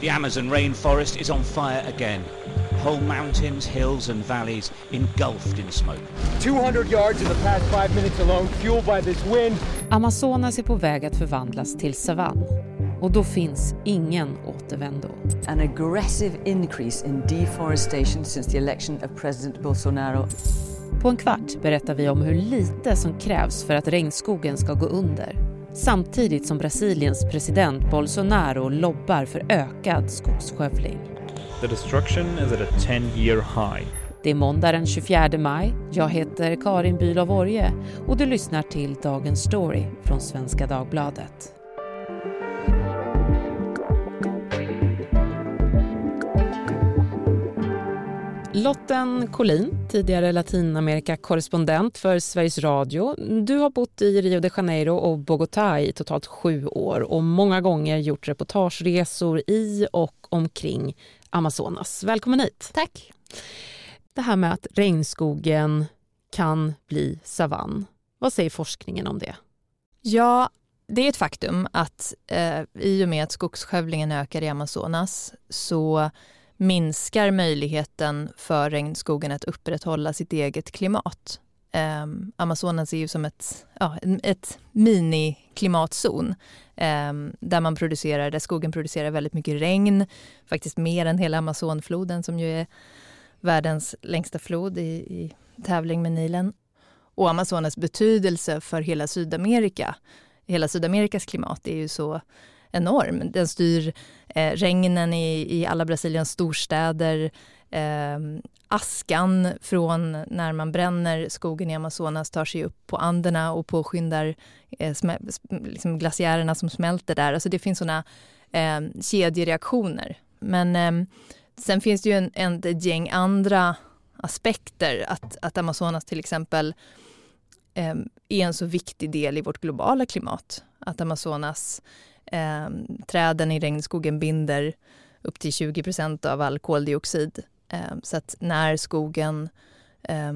The Amazon rainforest is on fire again. Whole mountains, hills and valleys engulfed in smoke. 200 yards in the past five minutes alone, fueled by this wind. Amazonas är på väg att förvandlas till savann. Och då finns ingen återvändo. An aggressive increase in deforestation since the election of President Bolsonaro. På en kvart berättar vi om hur lite som krävs för att regnskogen ska gå under. Samtidigt som Brasiliens president Bolsonaro lobbar för ökad skogsskövling. The destruction is at a 10-year high. Det är måndag den 24 maj. Jag heter Karin Bülow Orje och du lyssnar till Dagens Story från Svenska Dagbladet. Lotten Collin, tidigare Latinamerika-korrespondent för Sveriges Radio. Du har bott i Rio de Janeiro och Bogotá i totalt sju år och många gånger gjort reportageresor i och omkring Amazonas. Välkommen hit. Tack. Det här med att regnskogen kan bli savann. Vad säger forskningen om det? Ja, det är ett faktum att eh, i och med att skogsskövlingen ökar i Amazonas så minskar möjligheten för regnskogen att upprätthålla sitt eget klimat. Eh, Amazonas är ju som ett, ja, ett mini-klimatzon eh, där man producerar, där skogen producerar väldigt mycket regn, faktiskt mer än hela Amazonfloden som ju är världens längsta flod i, i tävling med Nilen. Och Amazonas betydelse för hela Sydamerika, hela Sydamerikas klimat är ju så enorm. Den styr eh, regnen i, i alla Brasiliens storstäder, eh, askan från när man bränner skogen i Amazonas tar sig upp på Anderna och påskyndar eh, liksom glaciärerna som smälter där. Alltså det finns sådana eh, kedjereaktioner. Men eh, sen finns det ju en, en, ett gäng andra aspekter. Att, att Amazonas till exempel eh, är en så viktig del i vårt globala klimat. Att Amazonas eh, träden i regnskogen binder upp till 20 procent av all koldioxid. Eh, så att när skogen eh,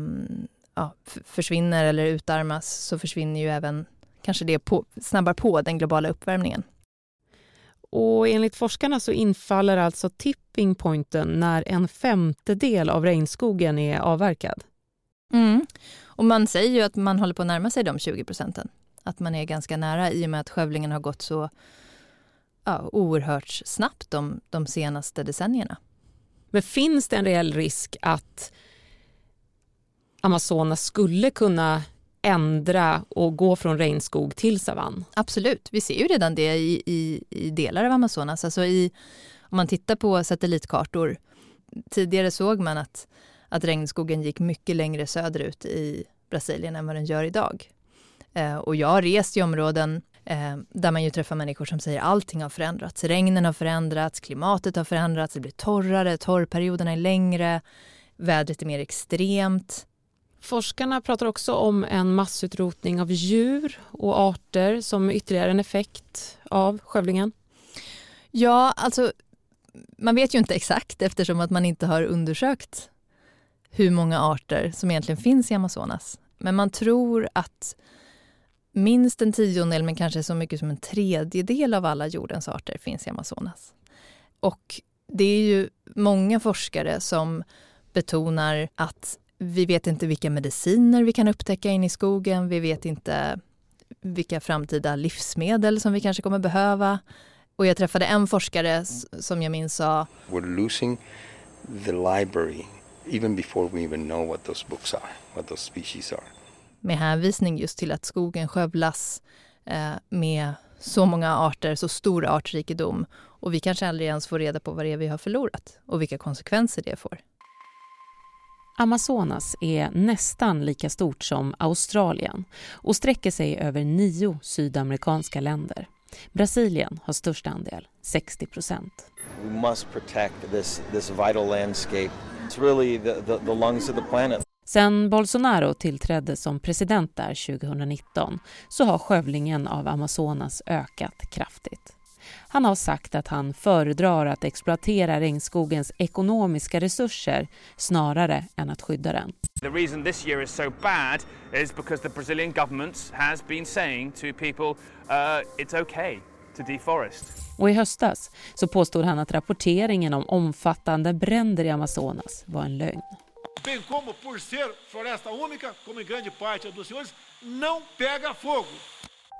ja, försvinner eller utarmas så försvinner ju även kanske det på, snabbar på den globala uppvärmningen. Och enligt forskarna så infaller alltså tipping pointen när en femtedel av regnskogen är avverkad. Mm. Och man säger ju att man håller på att närma sig de 20 procenten. Att man är ganska nära i och med att skövlingen har gått så ja, oerhört snabbt de, de senaste decennierna. Men finns det en reell risk att Amazonas skulle kunna ändra och gå från regnskog till savann? Absolut, vi ser ju redan det i, i, i delar av Amazonas. Alltså i, om man tittar på satellitkartor, tidigare såg man att, att regnskogen gick mycket längre söderut i Brasilien än vad den gör idag. Eh, och jag har rest i områden eh, där man ju träffar människor som säger allting har förändrats. Regnen har förändrats, klimatet har förändrats, det blir torrare, torrperioderna är längre, vädret är mer extremt. Forskarna pratar också om en massutrotning av djur och arter som ytterligare en effekt av skövlingen. Ja, alltså man vet ju inte exakt eftersom att man inte har undersökt hur många arter som egentligen finns i Amazonas. Men man tror att minst en tiondel, men kanske så mycket som en tredjedel av alla jordens arter finns i Amazonas. Och det är ju många forskare som betonar att vi vet inte vilka mediciner vi kan upptäcka in i skogen. Vi vet inte vilka framtida livsmedel som vi kanske kommer behöva. Och jag träffade en forskare som jag minns sa We're losing the library even before we even know what those books are, what those species are. Med hänvisning just till att skogen skövlas eh, med så många arter, så stor artrikedom och vi kanske aldrig ens får reda på vad det är vi har förlorat och vilka konsekvenser det får. Amazonas är nästan lika stort som Australien och sträcker sig över nio sydamerikanska länder. Brasilien har störst andel, 60 procent. We must protect this, this vital landscape. It's really the, the, the lungs of the planet. Sen Bolsonaro tillträdde som president där 2019 så har skövlingen av Amazonas ökat kraftigt. Han har sagt att han föredrar att exploatera regnskogens ekonomiska resurser snarare än att skydda den. The reason this year is so bad is because the Brazilian government has been saying to people uh, it's okay to deforest. Och i höstas så påstod han att rapporteringen om omfattande bränder i Amazonas var en lögn. Bem como por ser floresta única, como em grande parte dos senhores, não pega fogo.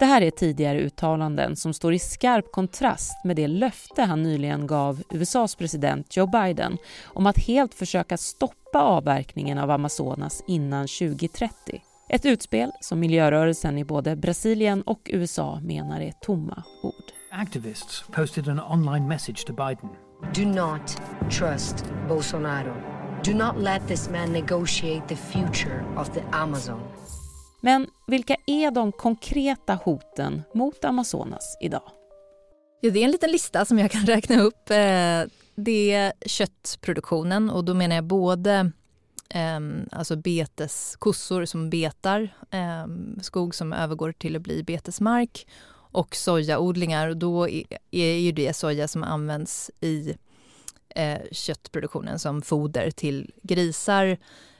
Det här är tidigare uttalanden som står i skarp kontrast med det löfte han nyligen gav USAs president Joe Biden om att helt försöka stoppa avverkningen av Amazonas innan 2030. Ett utspel som miljörörelsen i både Brasilien och USA menar är tomma ord. Activists posted an online message to Biden. Do not trust Bolsonaro. Do not let this man negotiate the future of the Amazon. Men vilka är de konkreta hoten mot Amazonas idag? Ja, det är en liten lista som jag kan räkna upp. Eh, det är köttproduktionen och då menar jag både Um, alltså beteskossor som betar, um, skog som övergår till att bli betesmark och sojaodlingar. Och då är ju det soja som används i eh, köttproduktionen som foder till grisar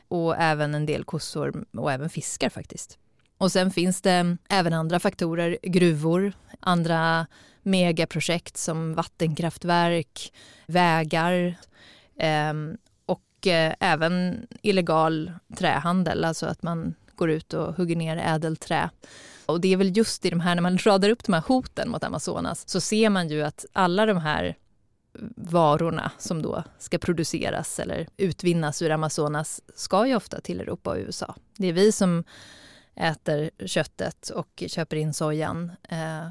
och även en del kossor och även fiskar faktiskt. Och sen finns det även andra faktorer, gruvor, andra megaprojekt som vattenkraftverk, vägar eh, och eh, även illegal trähandel, alltså att man går ut och hugger ner ädelträ. Och det är väl just i de här, när man radar upp de här hoten mot Amazonas, så ser man ju att alla de här varorna som då ska produceras eller utvinnas ur Amazonas ska ju ofta till Europa och USA. Det är vi som äter köttet och köper in sojan. Eh,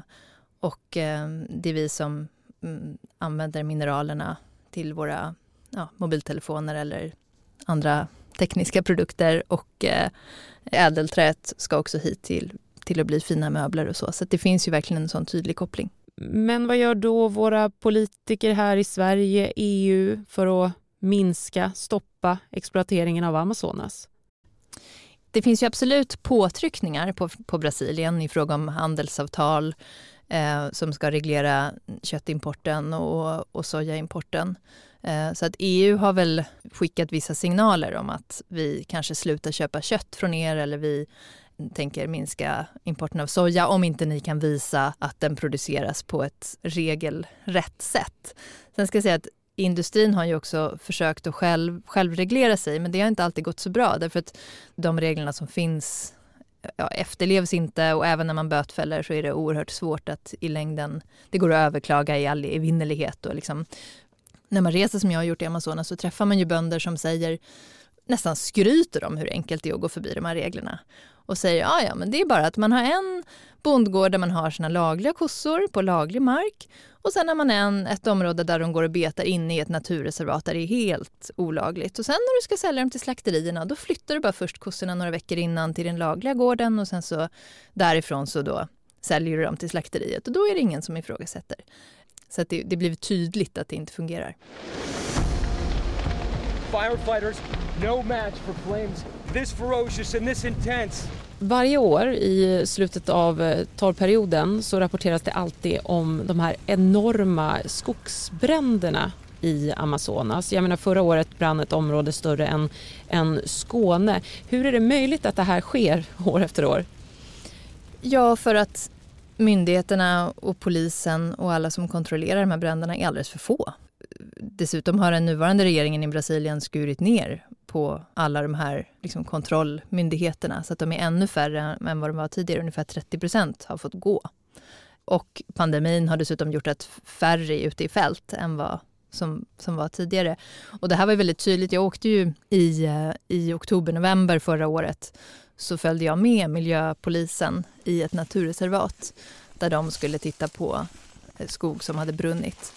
och eh, det är vi som mm, använder mineralerna till våra ja, mobiltelefoner eller andra tekniska produkter och eh, ädelträet ska också hit till, till att bli fina möbler och så. Så det finns ju verkligen en sån tydlig koppling. Men vad gör då våra politiker här i Sverige, EU, för att minska, stoppa exploateringen av Amazonas? Det finns ju absolut påtryckningar på, på Brasilien i fråga om handelsavtal eh, som ska reglera köttimporten och, och sojaimporten. Eh, så att EU har väl skickat vissa signaler om att vi kanske slutar köpa kött från er eller vi tänker minska importen av soja om inte ni kan visa att den produceras på ett regelrätt sätt. Sen ska jag säga att industrin har ju också försökt att själv, självreglera sig men det har inte alltid gått så bra därför att de reglerna som finns ja, efterlevs inte och även när man bötfäller så är det oerhört svårt att i längden, det går att överklaga i all evinnerlighet och liksom när man reser som jag har gjort i Amazonas så träffar man ju bönder som säger nästan skryter om hur enkelt det är att gå förbi de här reglerna och säger ja, ja, men det är bara att man har en bondgård där man har sina lagliga kossor på laglig mark och sen har man en, ett område där de går och betar inne i ett naturreservat där det är helt olagligt. Och sen när du ska sälja dem till slakterierna då flyttar du bara först kossorna några veckor innan till den lagliga gården och sen så därifrån så då säljer du dem till slakteriet och då är det ingen som ifrågasätter. Så att det, det blir tydligt att det inte fungerar. Firefighters, no match for flames this ferocious and this intense. Varje år i slutet av eh, torrperioden så rapporteras det alltid om de här enorma skogsbränderna i Amazonas. Jag menar förra året brann ett område större än, än Skåne. Hur är det möjligt att det här sker år efter år? Ja, för att myndigheterna och polisen och alla som kontrollerar de här bränderna är alldeles för få. Dessutom har den nuvarande regeringen i Brasilien skurit ner på alla de här liksom, kontrollmyndigheterna så att de är ännu färre än vad de var tidigare. Ungefär 30 procent har fått gå. Och pandemin har dessutom gjort att färre är ute i fält än vad som, som var tidigare. Och det här var väldigt tydligt. Jag åkte ju i, eh, i oktober, november förra året så följde jag med miljöpolisen i ett naturreservat där de skulle titta på skog som hade brunnit.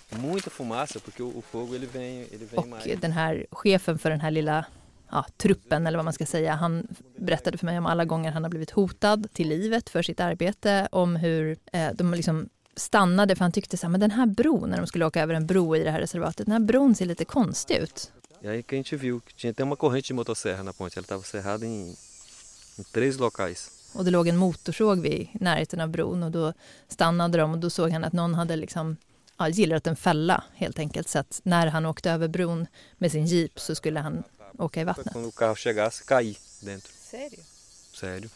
Och den här chefen för den här lilla ja, truppen eller vad man ska säga, han berättade för mig om alla gånger han har blivit hotad till livet för sitt arbete, om hur eh, de liksom stannade för han tyckte så här, men den här bron, när de skulle åka över en bro i det här reservatet, den här bron ser lite konstig ut. E aí que a gente viu que tinha até uma corrente de motosserra na ponte, ela estava cerrada em Tres locais. Och det låg en motorsåg vid närheten av bron och då stannade de och då såg han att någon hade liksom ja, gillrat en fälla helt enkelt. Så att när han åkte över bron med sin jeep så skulle han åka i vattnet. Quando o carro chegasse, cair dentro. Sério? Sério.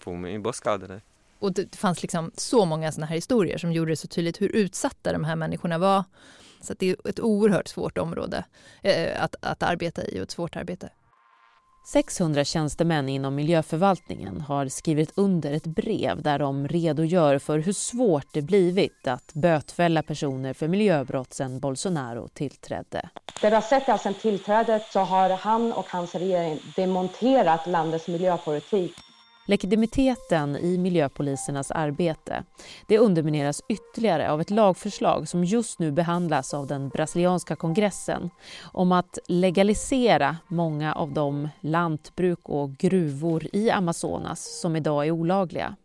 Foi uma emboscada, né? och det fanns liksom så många såna här historier som gjorde det så tydligt hur utsatta de här människorna var. Så det är ett oerhört svårt område eh, att, att arbeta i och ett svårt arbete. 600 tjänstemän inom miljöförvaltningen har skrivit under ett brev där de redogör för hur svårt det blivit att bötfälla personer för miljöbrott sedan Bolsonaro tillträdde. Det vi har sett är att sedan tillträdet så har han och hans regering demonterat landets miljöpolitik Legitimiteten i miljöpolisernas arbete det undermineras ytterligare av ett lagförslag som just nu behandlas av den brasilianska kongressen om att legalisera många av de lantbruk och gruvor i Amazonas som idag är olagliga.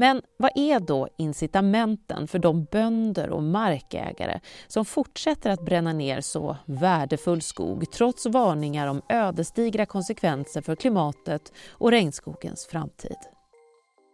Men vad är då incitamenten för de bönder och markägare som fortsätter att bränna ner så värdefull skog trots varningar om ödesdigra konsekvenser för klimatet och regnskogens framtid?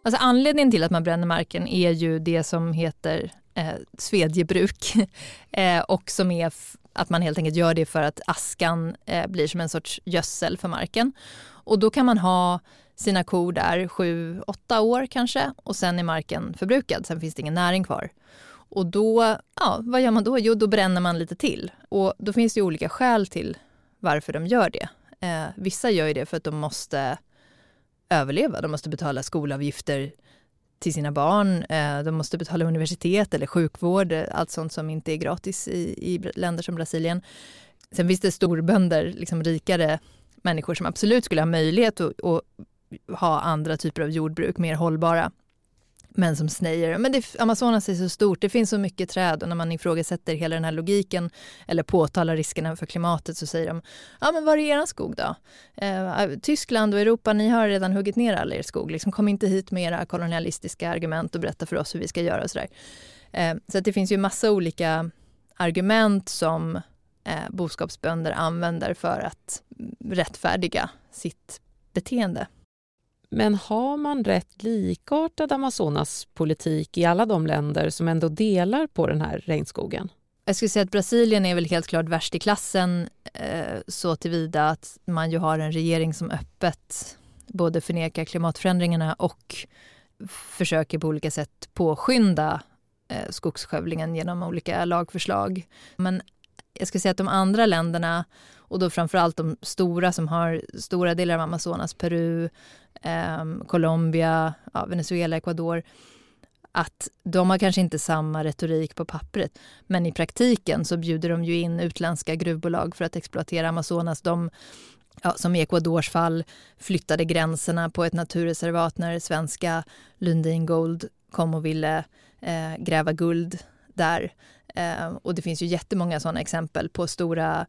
Alltså anledningen till att man bränner marken är ju det som heter eh, svedjebruk eh, och som är att man helt enkelt gör det för att askan eh, blir som en sorts gödsel för marken. Och då kan man ha sina kor där sju, åtta år kanske och sen är marken förbrukad, sen finns det ingen näring kvar. Och då, ja, vad gör man då? Jo, då bränner man lite till. Och då finns det olika skäl till varför de gör det. Eh, vissa gör ju det för att de måste överleva. De måste betala skolavgifter till sina barn. Eh, de måste betala universitet eller sjukvård, eh, allt sånt som inte är gratis i, i länder som Brasilien. Sen finns det storbönder, liksom rikare människor som absolut skulle ha möjlighet att, att ha andra typer av jordbruk, mer hållbara. Men som säger, men det, Amazonas är så stort, det finns så mycket träd och när man ifrågasätter hela den här logiken eller påtalar riskerna för klimatet så säger de, ja men var är er skog då? Eh, Tyskland och Europa, ni har redan huggit ner all er skog, liksom, kom inte hit med era kolonialistiska argument och berätta för oss hur vi ska göra och sådär. Eh, så att det finns ju massa olika argument som eh, boskapsbönder använder för att mm, rättfärdiga sitt beteende. Men har man rätt likartad Amazonas-politik i alla de länder som ändå delar på den här regnskogen? Jag skulle säga att Brasilien är väl helt klart värst i klassen eh, så tillvida att man ju har en regering som öppet både förnekar klimatförändringarna och försöker på olika sätt påskynda eh, skogsskövlingen genom olika lagförslag. Men jag skulle säga att de andra länderna och då framförallt de stora som har stora delar av Amazonas, Peru, eh, Colombia, ja, Venezuela, Ecuador, att de har kanske inte samma retorik på pappret, men i praktiken så bjuder de ju in utländska gruvbolag för att exploatera Amazonas. De, ja, som i Ecuadors fall, flyttade gränserna på ett naturreservat när svenska Lundin Gold kom och ville eh, gräva guld där. Eh, och det finns ju jättemånga sådana exempel på stora eh,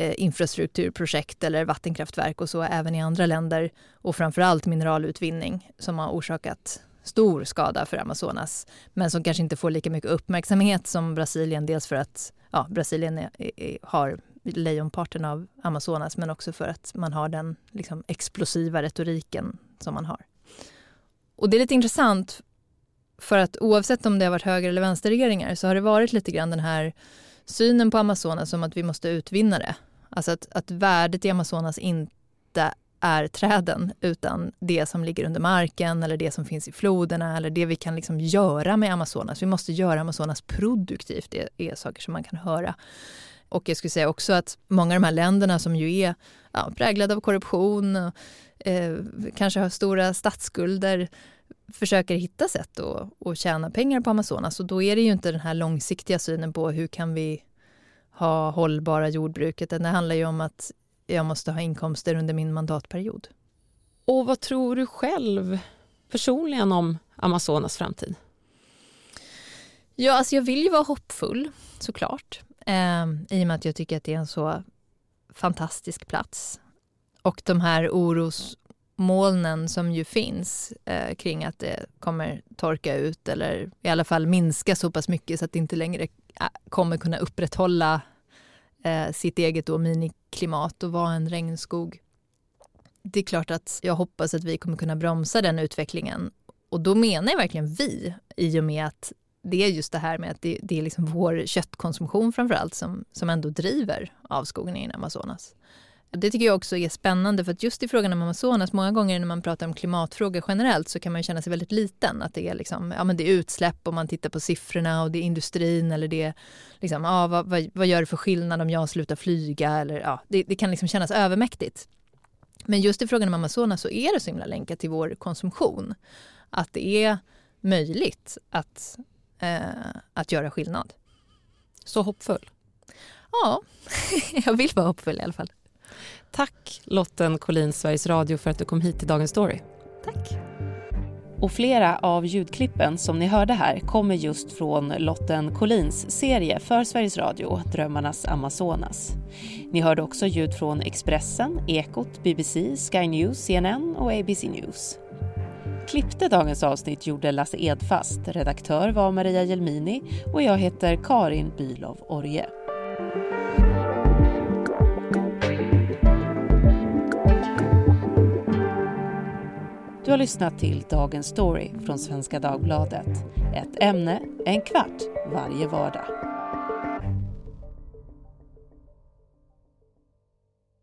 Eh, infrastrukturprojekt eller vattenkraftverk och så även i andra länder och framförallt mineralutvinning som har orsakat stor skada för Amazonas men som kanske inte får lika mycket uppmärksamhet som Brasilien. Dels för att ja, Brasilien är, är, har lejonparten av Amazonas men också för att man har den liksom, explosiva retoriken som man har. Och det är lite intressant för att oavsett om det har varit höger eller vänsterregeringar så har det varit lite grann den här synen på Amazonas som att vi måste utvinna det. Alltså att, att värdet i Amazonas inte är träden utan det som ligger under marken eller det som finns i floderna eller det vi kan liksom göra med Amazonas. Vi måste göra Amazonas produktivt, det är saker som man kan höra. Och jag skulle säga också att många av de här länderna som ju är ja, präglade av korruption, och, eh, kanske har stora statsskulder, försöker hitta sätt att, att tjäna pengar på Amazonas och då är det ju inte den här långsiktiga synen på hur kan vi ha hållbara jordbruket. Det handlar ju om att jag måste ha inkomster under min mandatperiod. Och vad tror du själv personligen om Amazonas framtid? Ja, alltså jag vill ju vara hoppfull såklart. Eh, I och med att jag tycker att det är en så fantastisk plats. Och de här oros molnen som ju finns eh, kring att det kommer torka ut eller i alla fall minska så pass mycket så att det inte längre Eh, kommer kunna upprätthålla eh, sitt eget då miniklimat och vara en regnskog. Det är klart att jag hoppas att vi kommer kunna bromsa den utvecklingen och då menar jag verkligen vi i och med att det är just det här med att det, det är liksom vår köttkonsumtion framför allt som, som ändå driver avskogningen i Amazonas. Det tycker jag också är spännande för att just i frågan om Amazonas, många gånger när man pratar om klimatfrågor generellt så kan man känna sig väldigt liten. Att det är, liksom, ja, men det är utsläpp om man tittar på siffrorna och det är industrin eller det är liksom, ja, vad, vad, vad gör det för skillnad om jag slutar flyga? Eller, ja, det, det kan liksom kännas övermäktigt. Men just i frågan om Amazonas så är det så himla länkat till vår konsumtion. Att det är möjligt att, eh, att göra skillnad. Så hoppfull? Ja, jag vill vara hoppfull i alla fall. Tack Lotten Collin, Sveriges Radio, för att du kom hit till Dagens Story. Tack. Och flera av ljudklippen som ni hörde här kommer just från Lotten Collins serie för Sveriges Radio, Drömmarnas Amazonas. Ni hörde också ljud från Expressen, Ekot, BBC, Sky News, CNN och ABC News. Klippte dagens avsnitt gjorde Lasse Edfast, redaktör var Maria Jelmini och jag heter Karin Bylov Orje. Du har lyssnat till Dagens Story från Svenska Dagbladet. Ett ämne, en kvart, varje vardag.